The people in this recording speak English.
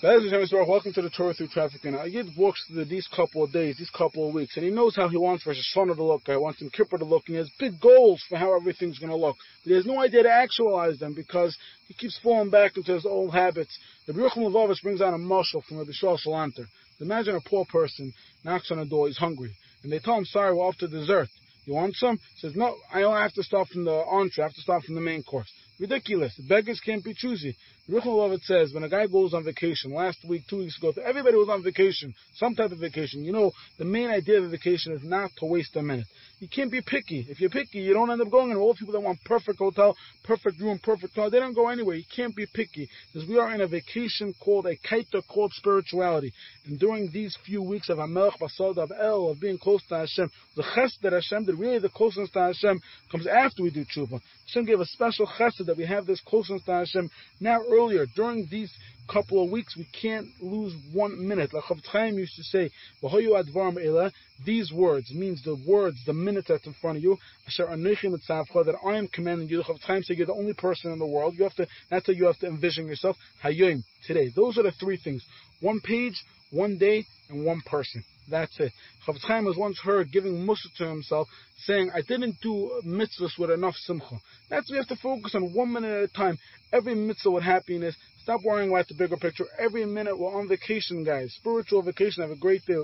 Welcome to the Torah through traffic. And Yid walks through these couple of days, these couple of weeks, and he knows how he wants Rosh Hashanah to look. He wants Yom Kippur to look, and he has big goals for how everything's going to look. But he has no idea to actualize them because he keeps falling back into his old habits. The Yerucham Levovitz brings out a mashal from the Yisrael Salanter. Imagine a poor person knocks on a door, he's hungry, and they tell him, sorry, we're off to dessert. You want some? He says, no, I have to start from the entree, I have to start from the main course. Ridiculous. Beggars can't be choosy. Ruchel says when a guy goes on vacation, last week, two weeks ago, everybody was on vacation, some type of vacation. You know, the main idea of a vacation is not to waste a minute. You can't be picky. If you're picky, you don't end up going. And all people that want perfect hotel, perfect room, perfect car, they don't go anywhere. You can't be picky because we are in a vacation called a kaita, called spirituality. And during these few weeks of Hamelech Basadeh of El, of being close to Hashem, the chesed that Hashem did, really the closeness to Hashem comes after we do tshuva. Hashem gave a special chesed that we have this closeness to Hashem now earlier. During these couple of weeks, we can't lose one minute. Like Chaim used to say, these words means the words, the minute that's in front of you, that I am commanding you. Chaim say you're the only person in the world. You have to, that's how you have to envision yourself. Hayom, today. Those are the three things. One page, one day, and one person. That's it. Chofetz Chaim was once heard giving mussar to himself, saying, I didn't do mitzvahs with enough simcha. That's we have to focus on one minute at a time. Every mitzvah with happiness. Stop worrying about the bigger picture. Every minute we're on vacation, guys. Spiritual vacation. Have a great day.